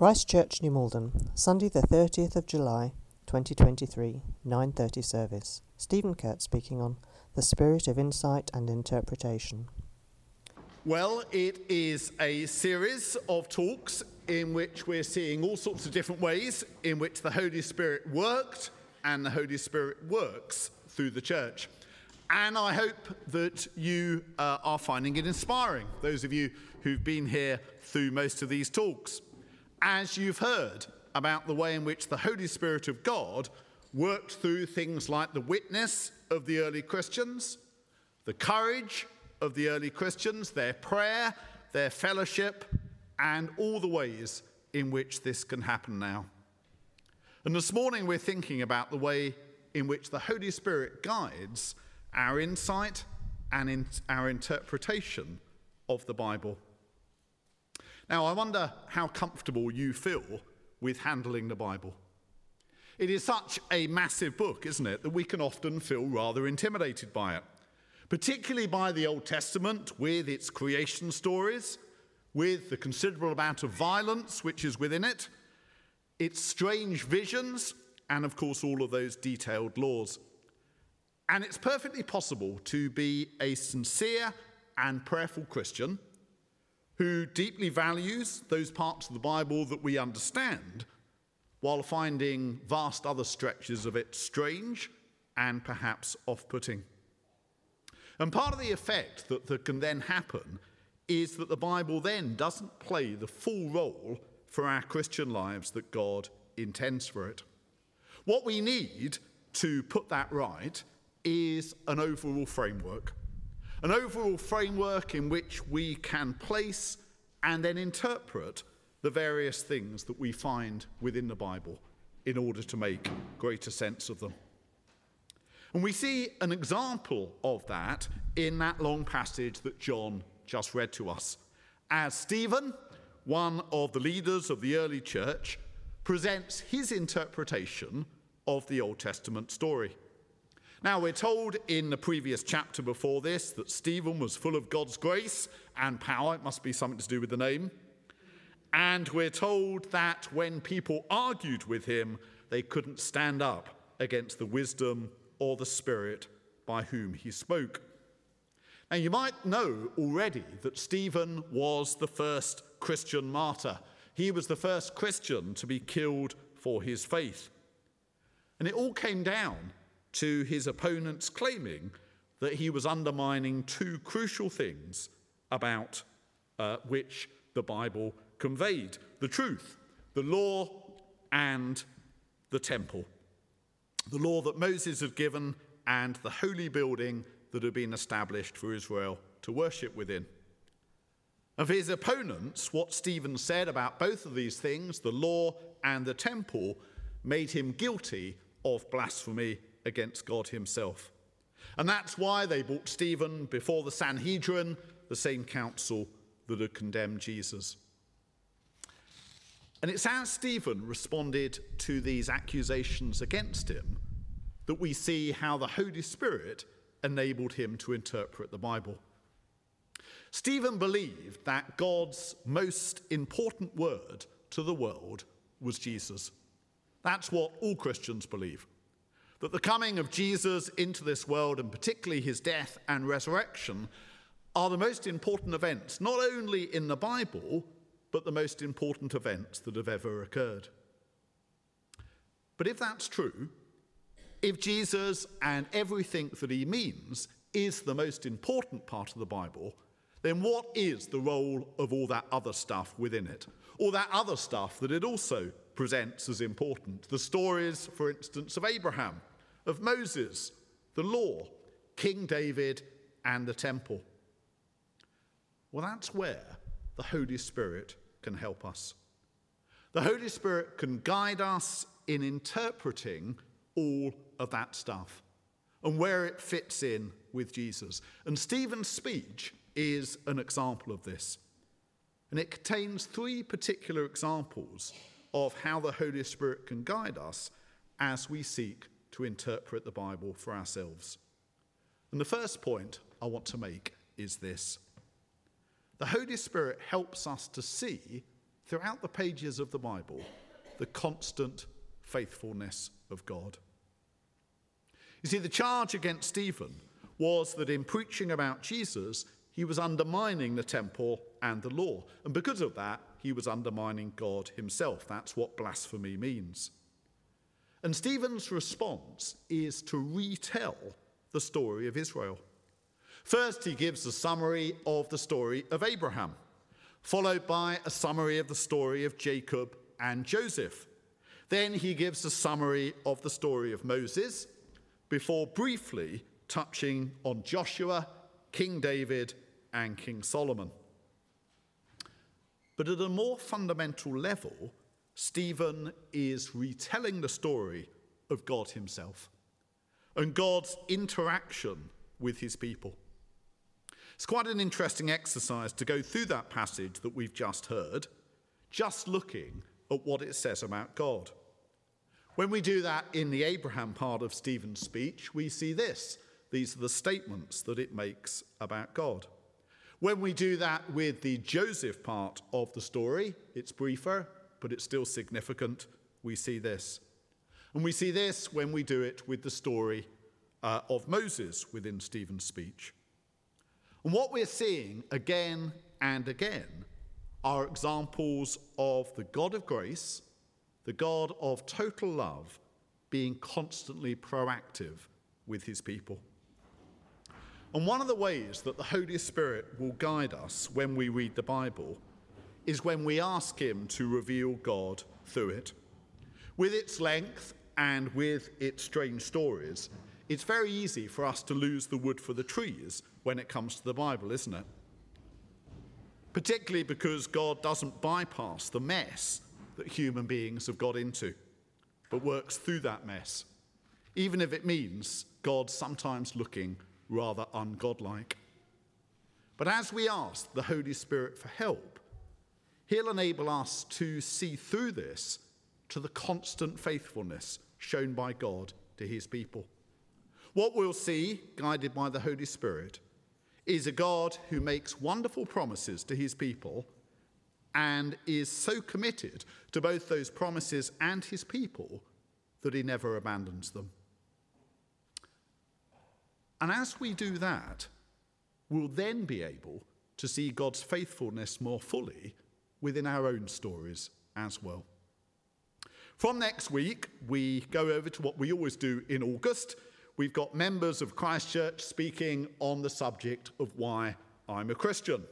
Christ Church, New Malden, Sunday the 30th of July, 2023, 9:30 service. Stephen Kuhrt speaking on the spirit of insight and interpretation. Well, it is a series of talks in which we're seeing all sorts of different ways in which the Holy Spirit worked and the Holy Spirit works through the church. And I hope that you uh, are finding it inspiring, those of you who've been here through most of these talks. As you've heard about the way in which the Holy Spirit of God worked through things like the witness of the early Christians, the courage of the early Christians, their prayer, their fellowship, and all the ways in which this can happen now. And this morning we're thinking about the way in which the Holy Spirit guides our insight and in our interpretation of the Bible. Now, I wonder how comfortable you feel with handling the Bible. It is such a massive book, isn't it, that we can often feel rather intimidated by it, particularly by the Old Testament with its creation stories, with the considerable amount of violence which is within it, its strange visions, and of course, all of those detailed laws. And it's perfectly possible to be a sincere and prayerful Christian who deeply values those parts of the Bible that we understand, while finding vast other stretches of it strange and perhaps off putting. And part of the effect that, that can then happen is that the Bible then doesn't play the full role for our Christian lives that God intends for it. What we need to put that right is an overall framework an overall framework in which we can place and then interpret the various things that we find within the Bible in order to make greater sense of them. And we see an example of that in that long passage that John just read to us. As Stephen, one of the leaders of the early church, presents his interpretation of the Old Testament story. Now, we're told in the previous chapter before this that Stephen was full of God's grace and power. It must be something to do with the name. And we're told that when people argued with him, they couldn't stand up against the wisdom or the spirit by whom he spoke. Now, you might know already that Stephen was the first Christian martyr. He was the first Christian to be killed for his faith. And it all came down to his opponents claiming that he was undermining two crucial things about uh, which the Bible conveyed the truth, the law, and the temple. The law that Moses had given and the holy building that had been established for Israel to worship within. Of his opponents, what Stephen said about both of these things, the law and the temple, made him guilty of blasphemy against God himself. And that's why they brought Stephen before the Sanhedrin, the same council that had condemned Jesus. And it's as Stephen responded to these accusations against him that we see how the Holy Spirit enabled him to interpret the Bible. Stephen believed that God's most important word to the world was Jesus. That's what all Christians believe that the coming of Jesus into this world, and particularly his death and resurrection, are the most important events, not only in the Bible, but the most important events that have ever occurred. But if that's true, if Jesus and everything that he means is the most important part of the Bible, then what is the role of all that other stuff within it? All that other stuff that it also presents as important. The stories, for instance, of Abraham of Moses, the law, King David, and the temple. Well, that's where the Holy Spirit can help us. The Holy Spirit can guide us in interpreting all of that stuff and where it fits in with Jesus. And Stephen's speech is an example of this. And it contains three particular examples of how the Holy Spirit can guide us as we seek to interpret the Bible for ourselves. And the first point I want to make is this the Holy Spirit helps us to see throughout the pages of the Bible the constant faithfulness of God. You see, the charge against Stephen was that in preaching about Jesus, he was undermining the temple and the law. And because of that, he was undermining God himself. That's what blasphemy means. And Stephen's response is to retell the story of Israel. First, he gives a summary of the story of Abraham, followed by a summary of the story of Jacob and Joseph. Then he gives a summary of the story of Moses before briefly touching on Joshua, King David, and King Solomon. But at a more fundamental level, Stephen is retelling the story of God himself and God's interaction with his people. It's quite an interesting exercise to go through that passage that we've just heard, just looking at what it says about God. When we do that in the Abraham part of Stephen's speech, we see this. These are the statements that it makes about God. When we do that with the Joseph part of the story, it's briefer, but it's still significant. We see this. And we see this when we do it with the story uh, of Moses within Stephen's speech. And what we're seeing again and again are examples of the God of grace, the God of total love, being constantly proactive with his people. And one of the ways that the Holy Spirit will guide us when we read the Bible is when we ask Him to reveal God through it. With its length and with its strange stories, it's very easy for us to lose the wood for the trees when it comes to the Bible, isn't it? Particularly because God doesn't bypass the mess that human beings have got into, but works through that mess, even if it means God sometimes looking rather ungodlike. But as we ask the Holy Spirit for help, He'll enable us to see through this to the constant faithfulness shown by God to His people. What we'll see, guided by the Holy Spirit, is a God who makes wonderful promises to His people and is so committed to both those promises and His people that He never abandons them. And as we do that, we'll then be able to see God's faithfulness more fully within our own stories as well. From next week, we go over to what we always do in August. We've got members of Christchurch speaking on the subject of why I'm a Christian.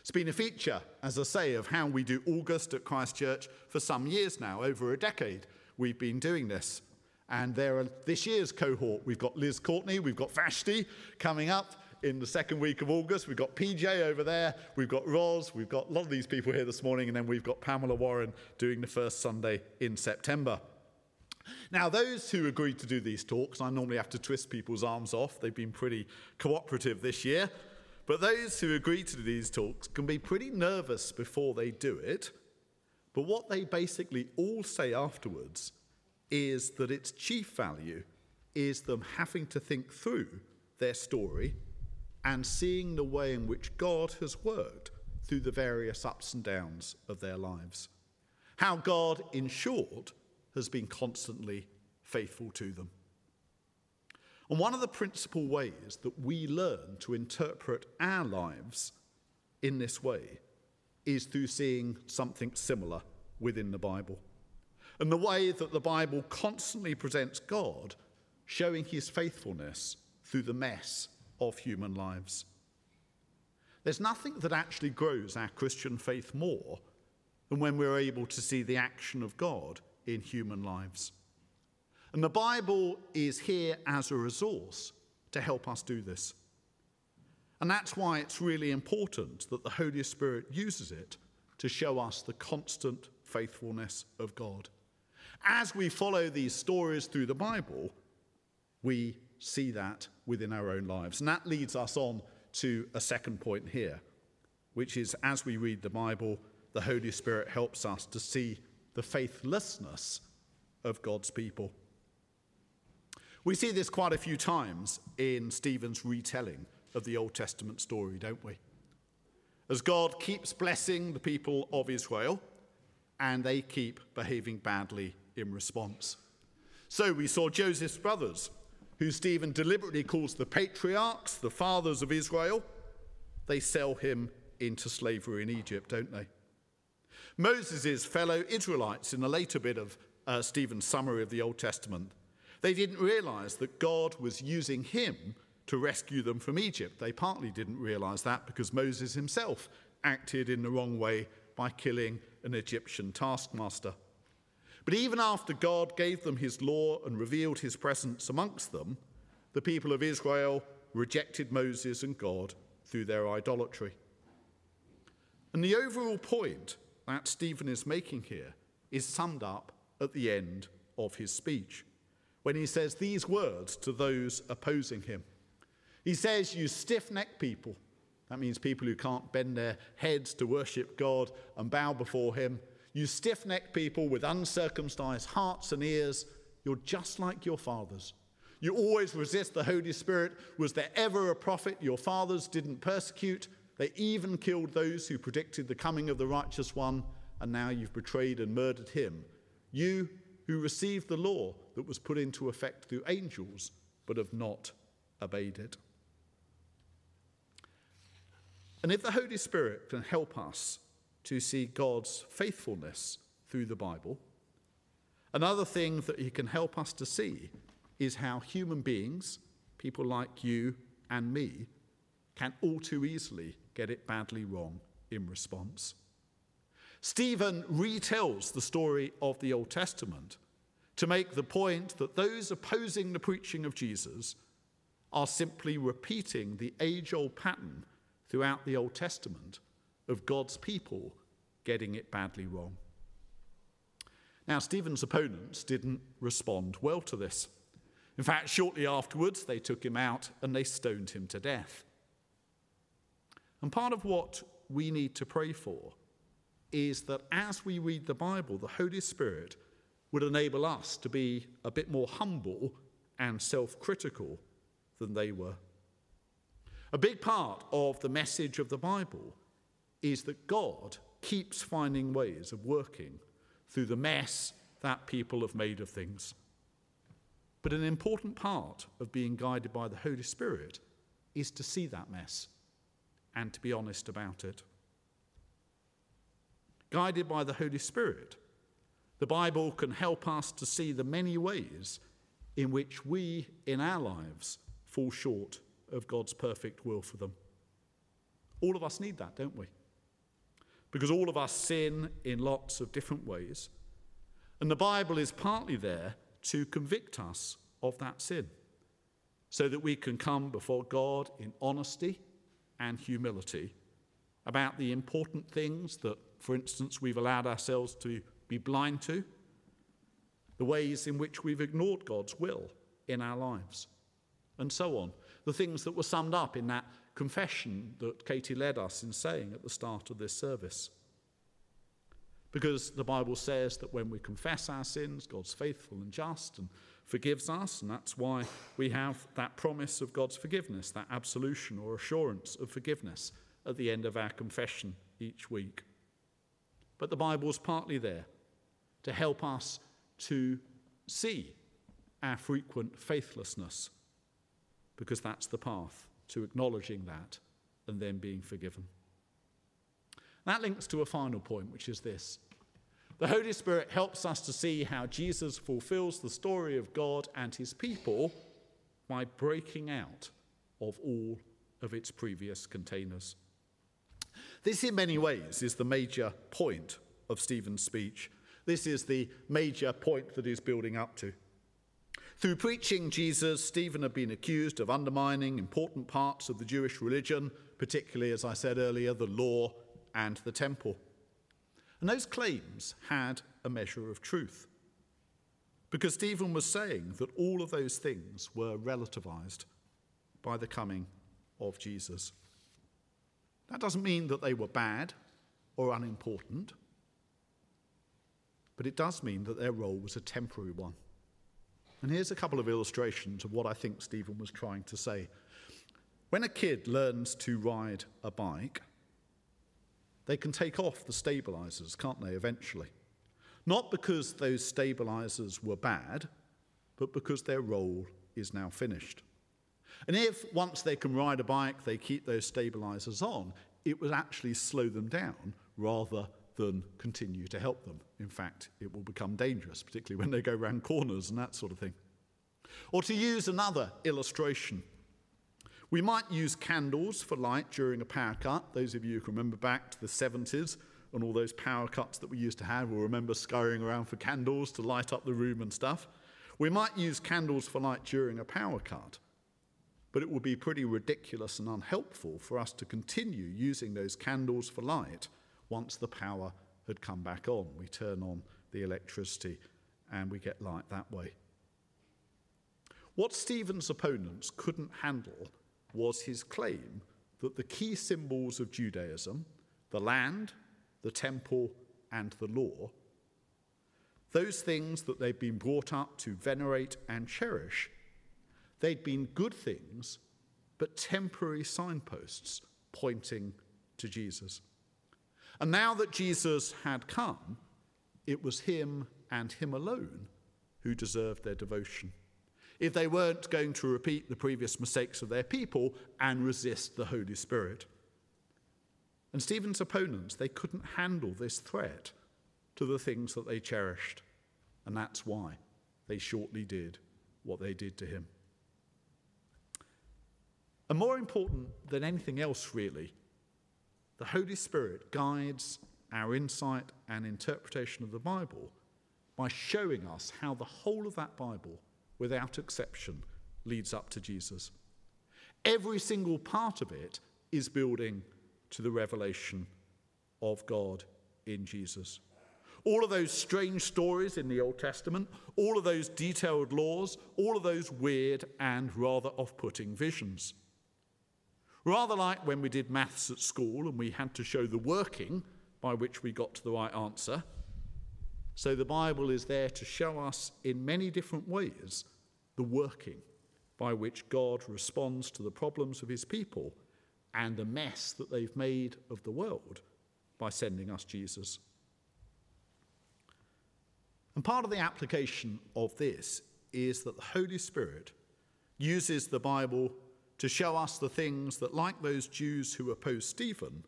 It's been a feature, as I say, of how we do August at Christchurch for some years now, over a decade. We've been doing this. And there are this year's cohort. We've got Liz Courtney, we've got Vashti coming up in the second week of August. We've got PJ over there, we've got Roz, we've got a lot of these people here this morning, and then we've got Pamela Warren doing the first Sunday in September. Now, those who agreed to do these talks, I normally have to twist people's arms off. They've been pretty cooperative this year. But those who agree to do these talks can be pretty nervous before they do it. But what they basically all say afterwards is that its chief value is them having to think through their story and seeing the way in which God has worked through the various ups and downs of their lives. How God, in short, has been constantly faithful to them. And one of the principal ways that we learn to interpret our lives in this way is through seeing something similar within the Bible and the way that the Bible constantly presents God showing his faithfulness through the mess of human lives. There's nothing that actually grows our Christian faith more than when we're able to see the action of God in human lives. And the Bible is here as a resource to help us do this. And that's why it's really important that the Holy Spirit uses it to show us the constant faithfulness of God as we follow these stories through the Bible, we see that within our own lives. And that leads us on to a second point here, which is as we read the Bible, the Holy Spirit helps us to see the faithlessness of God's people. We see this quite a few times in Stephen's retelling of the Old Testament story, don't we? as God keeps blessing the people of Israel and they keep behaving badly in response. So we saw Joseph's brothers, who Stephen deliberately calls the patriarchs, the fathers of Israel. They sell him into slavery in Egypt, don't they? Moses' fellow Israelites, in a later bit of uh, Stephen's summary of the Old Testament, they didn't realize that God was using him to rescue them from Egypt. They partly didn't realize that because Moses himself acted in the wrong way by killing an Egyptian taskmaster. But even after God gave them his law and revealed his presence amongst them, the people of Israel rejected Moses and God through their idolatry. And the overall point that Stephen is making here is summed up at the end of his speech when he says these words to those opposing him. He says, You stiff necked people, that means people who can't bend their heads to worship God and bow before Him. You stiff necked people with uncircumcised hearts and ears, you're just like your fathers. You always resist the Holy Spirit. Was there ever a prophet your fathers didn't persecute? They even killed those who predicted the coming of the righteous one, and now you've betrayed and murdered him. You who received the law that was put into effect through angels, but have not obeyed it. And if the Holy Spirit can help us to see God's faithfulness through the Bible, another thing that He can help us to see is how human beings, people like you and me, can all too easily get it badly wrong in response. Stephen retells the story of the Old Testament to make the point that those opposing the preaching of Jesus are simply repeating the age old pattern throughout the Old Testament of God's people getting it badly wrong. Now, Stephen's opponents didn't respond well to this. In fact, shortly afterwards, they took him out and they stoned him to death. And part of what we need to pray for is that as we read the Bible, the Holy Spirit would enable us to be a bit more humble and self critical than they were. A big part of the message of the Bible is that God keeps finding ways of working through the mess that people have made of things. But an important part of being guided by the Holy Spirit is to see that mess and to be honest about it. Guided by the Holy Spirit, the Bible can help us to see the many ways in which we in our lives fall short of God's perfect will for them. All of us need that, don't we? Because all of us sin in lots of different ways. And the Bible is partly there to convict us of that sin so that we can come before God in honesty and humility about the important things that, for instance, we've allowed ourselves to be blind to, the ways in which we've ignored God's will in our lives, and so on the things that were summed up in that confession that Katie led us in saying at the start of this service. Because the Bible says that when we confess our sins, God's faithful and just and forgives us, and that's why we have that promise of God's forgiveness, that absolution or assurance of forgiveness at the end of our confession each week. But the Bible is partly there to help us to see our frequent faithlessness because that's the path to acknowledging that and then being forgiven. That links to a final point, which is this the Holy Spirit helps us to see how Jesus fulfills the story of God and his people by breaking out of all of its previous containers. This, in many ways, is the major point of Stephen's speech. This is the major point that he's building up to. Through preaching Jesus, Stephen had been accused of undermining important parts of the Jewish religion, particularly, as I said earlier, the law and the temple. And those claims had a measure of truth. Because Stephen was saying that all of those things were relativized by the coming of Jesus. That doesn't mean that they were bad or unimportant, but it does mean that their role was a temporary one. And here's a couple of illustrations of what I think Stephen was trying to say. When a kid learns to ride a bike, they can take off the stabilizers, can't they, eventually? Not because those stabilizers were bad, but because their role is now finished. And if once they can ride a bike, they keep those stabilizers on, it would actually slow them down rather than continue to help them. In fact, it will become dangerous, particularly when they go round corners and that sort of thing. Or to use another illustration, we might use candles for light during a power cut. Those of you who can remember back to the 70s and all those power cuts that we used to have will remember scurrying around for candles to light up the room and stuff. We might use candles for light during a power cut, but it would be pretty ridiculous and unhelpful for us to continue using those candles for light once the power had come back on. We turn on the electricity and we get light that way. What Stephen's opponents couldn't handle was his claim that the key symbols of Judaism, the land, the temple, and the law, those things that they'd been brought up to venerate and cherish, they'd been good things, but temporary signposts pointing to Jesus. And now that Jesus had come, it was him and him alone who deserved their devotion if they weren't going to repeat the previous mistakes of their people and resist the Holy Spirit. And Stephen's opponents, they couldn't handle this threat to the things that they cherished. And that's why they shortly did what they did to him. And more important than anything else, really, the Holy Spirit guides our insight and interpretation of the Bible by showing us how the whole of that Bible without exception, leads up to Jesus. Every single part of it is building to the revelation of God in Jesus. All of those strange stories in the Old Testament, all of those detailed laws, all of those weird and rather off putting visions. Rather like when we did maths at school and we had to show the working by which we got to the right answer, so the Bible is there to show us in many different ways the working by which God responds to the problems of his people and the mess that they've made of the world by sending us Jesus. And part of the application of this is that the Holy Spirit uses the Bible to show us the things that, like those Jews who opposed Stephen,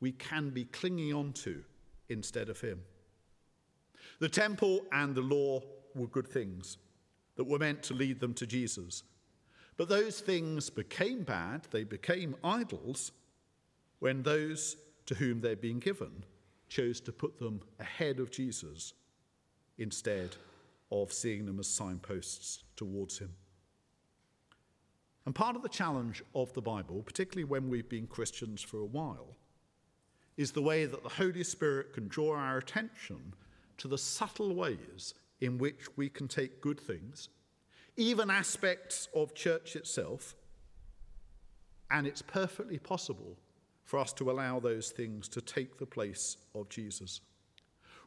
we can be clinging on to instead of him. The temple and the law were good things that were meant to lead them to Jesus. But those things became bad, they became idols, when those to whom they'd been given chose to put them ahead of Jesus instead of seeing them as signposts towards him. And part of the challenge of the Bible, particularly when we've been Christians for a while, is the way that the Holy Spirit can draw our attention to the subtle ways in which we can take good things, even aspects of church itself, and it's perfectly possible for us to allow those things to take the place of Jesus,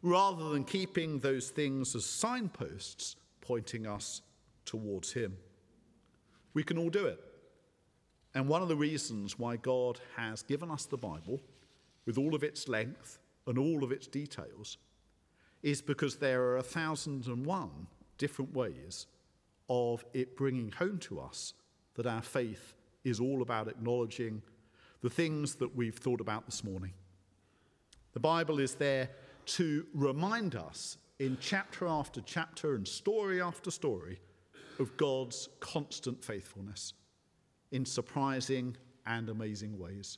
rather than keeping those things as signposts pointing us towards Him. We can all do it. And one of the reasons why God has given us the Bible, with all of its length and all of its details, is because there are a thousand and one different ways of it bringing home to us that our faith is all about acknowledging the things that we've thought about this morning. The Bible is there to remind us in chapter after chapter and story after story of God's constant faithfulness in surprising and amazing ways.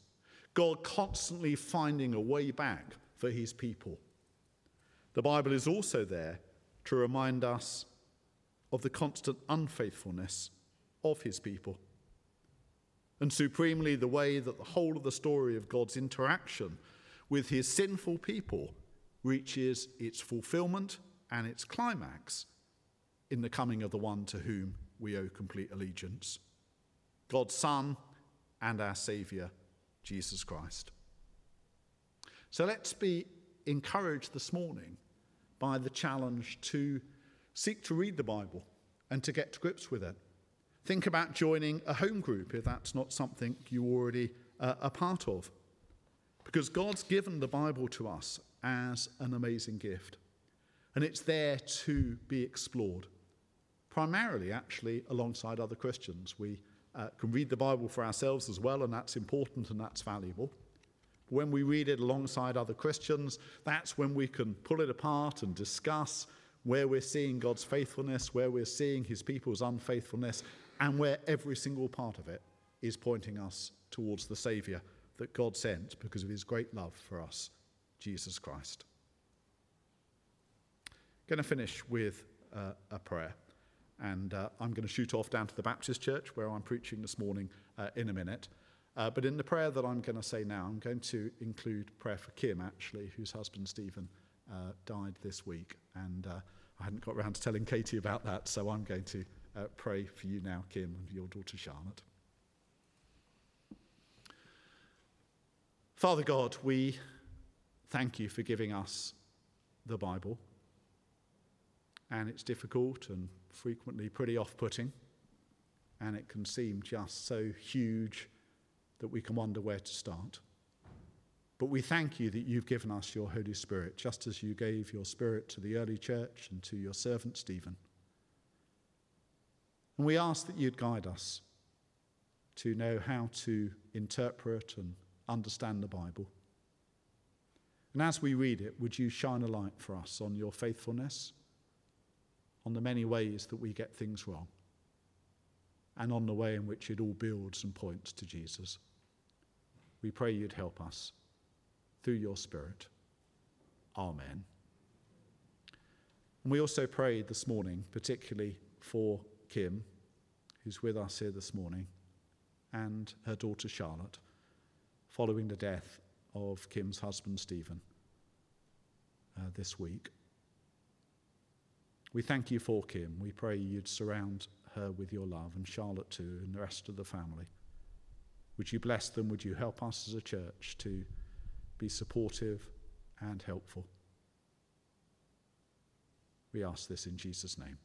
God constantly finding a way back for his people the Bible is also there to remind us of the constant unfaithfulness of his people. And supremely, the way that the whole of the story of God's interaction with his sinful people reaches its fulfillment and its climax in the coming of the one to whom we owe complete allegiance God's Son and our Saviour, Jesus Christ. So let's be encouraged this morning by the challenge to seek to read the Bible and to get to grips with it. Think about joining a home group if that's not something you already uh, are part of. because God's given the Bible to us as an amazing gift. And it's there to be explored, primarily, actually, alongside other Christians. We uh, can read the Bible for ourselves as well, and that's important and that's valuable. When we read it alongside other Christians, that's when we can pull it apart and discuss where we're seeing God's faithfulness, where we're seeing his people's unfaithfulness, and where every single part of it is pointing us towards the Saviour that God sent because of his great love for us, Jesus Christ. Going to finish with uh, a prayer. And uh, I'm going to shoot off down to the Baptist church where I'm preaching this morning uh, in a minute. Uh, but in the prayer that I'm going to say now, I'm going to include prayer for Kim, actually, whose husband Stephen uh, died this week. And uh, I hadn't got around to telling Katie about that, so I'm going to uh, pray for you now, Kim, and your daughter Charlotte. Father God, we thank you for giving us the Bible. And it's difficult and frequently pretty off putting. And it can seem just so huge that we can wonder where to start. But we thank you that you've given us your Holy Spirit, just as you gave your Spirit to the early church and to your servant Stephen. And we ask that you'd guide us to know how to interpret and understand the Bible. And as we read it, would you shine a light for us on your faithfulness, on the many ways that we get things wrong, and on the way in which it all builds and points to Jesus? We pray you'd help us through your Spirit. Amen. And we also prayed this morning, particularly for Kim, who's with us here this morning, and her daughter Charlotte, following the death of Kim's husband Stephen uh, this week. We thank you for Kim. We pray you'd surround her with your love, and Charlotte too, and the rest of the family. Would you bless them? Would you help us as a church to be supportive and helpful. We ask this in Jesus' name.